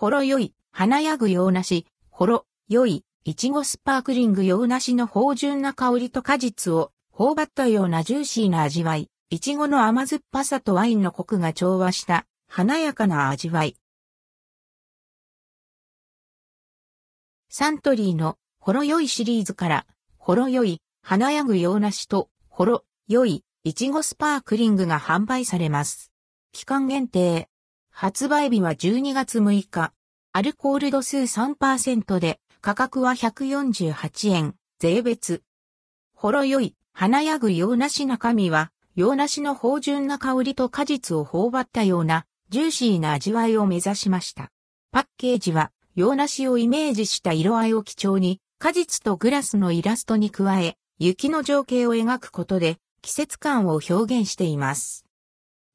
ほろよい、華やぐ洋梨、ほろ、よい、いちごスパークリング洋梨の芳醇な香りと果実を頬張ったようなジューシーな味わい、いちごの甘酸っぱさとワインのコクが調和した華やかな味わい。サントリーのほろよいシリーズから、ほろよい、華やぐ洋梨と、ほろよい、いちごスパークリングが販売されます。期間限定。発売日は12月6日。アルコール度数3%で、価格は148円、税別。ほろよい、華やぐ洋梨中身は、洋梨の芳醇な香りと果実を頬張ったような、ジューシーな味わいを目指しました。パッケージは、洋梨をイメージした色合いを基調に、果実とグラスのイラストに加え、雪の情景を描くことで、季節感を表現しています。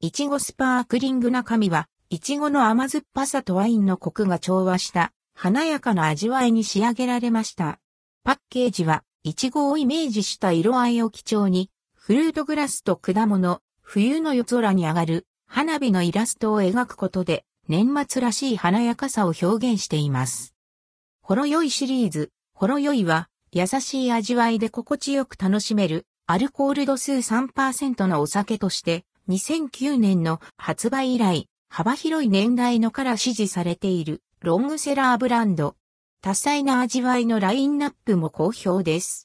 いちごスパークリング中身は、いちごの甘酸っぱさとワインのコクが調和した華やかな味わいに仕上げられました。パッケージは、いちごをイメージした色合いを基調に、フルートグラスと果物、冬の夜空に上がる花火のイラストを描くことで、年末らしい華やかさを表現しています。ほろ酔いシリーズ、ほろ酔いは、優しい味わいで心地よく楽しめる、アルコール度数3%のお酒として、2009年の発売以来、幅広い年代のから支持されている、ロングセラーブランド。多彩な味わいのラインナップも好評です。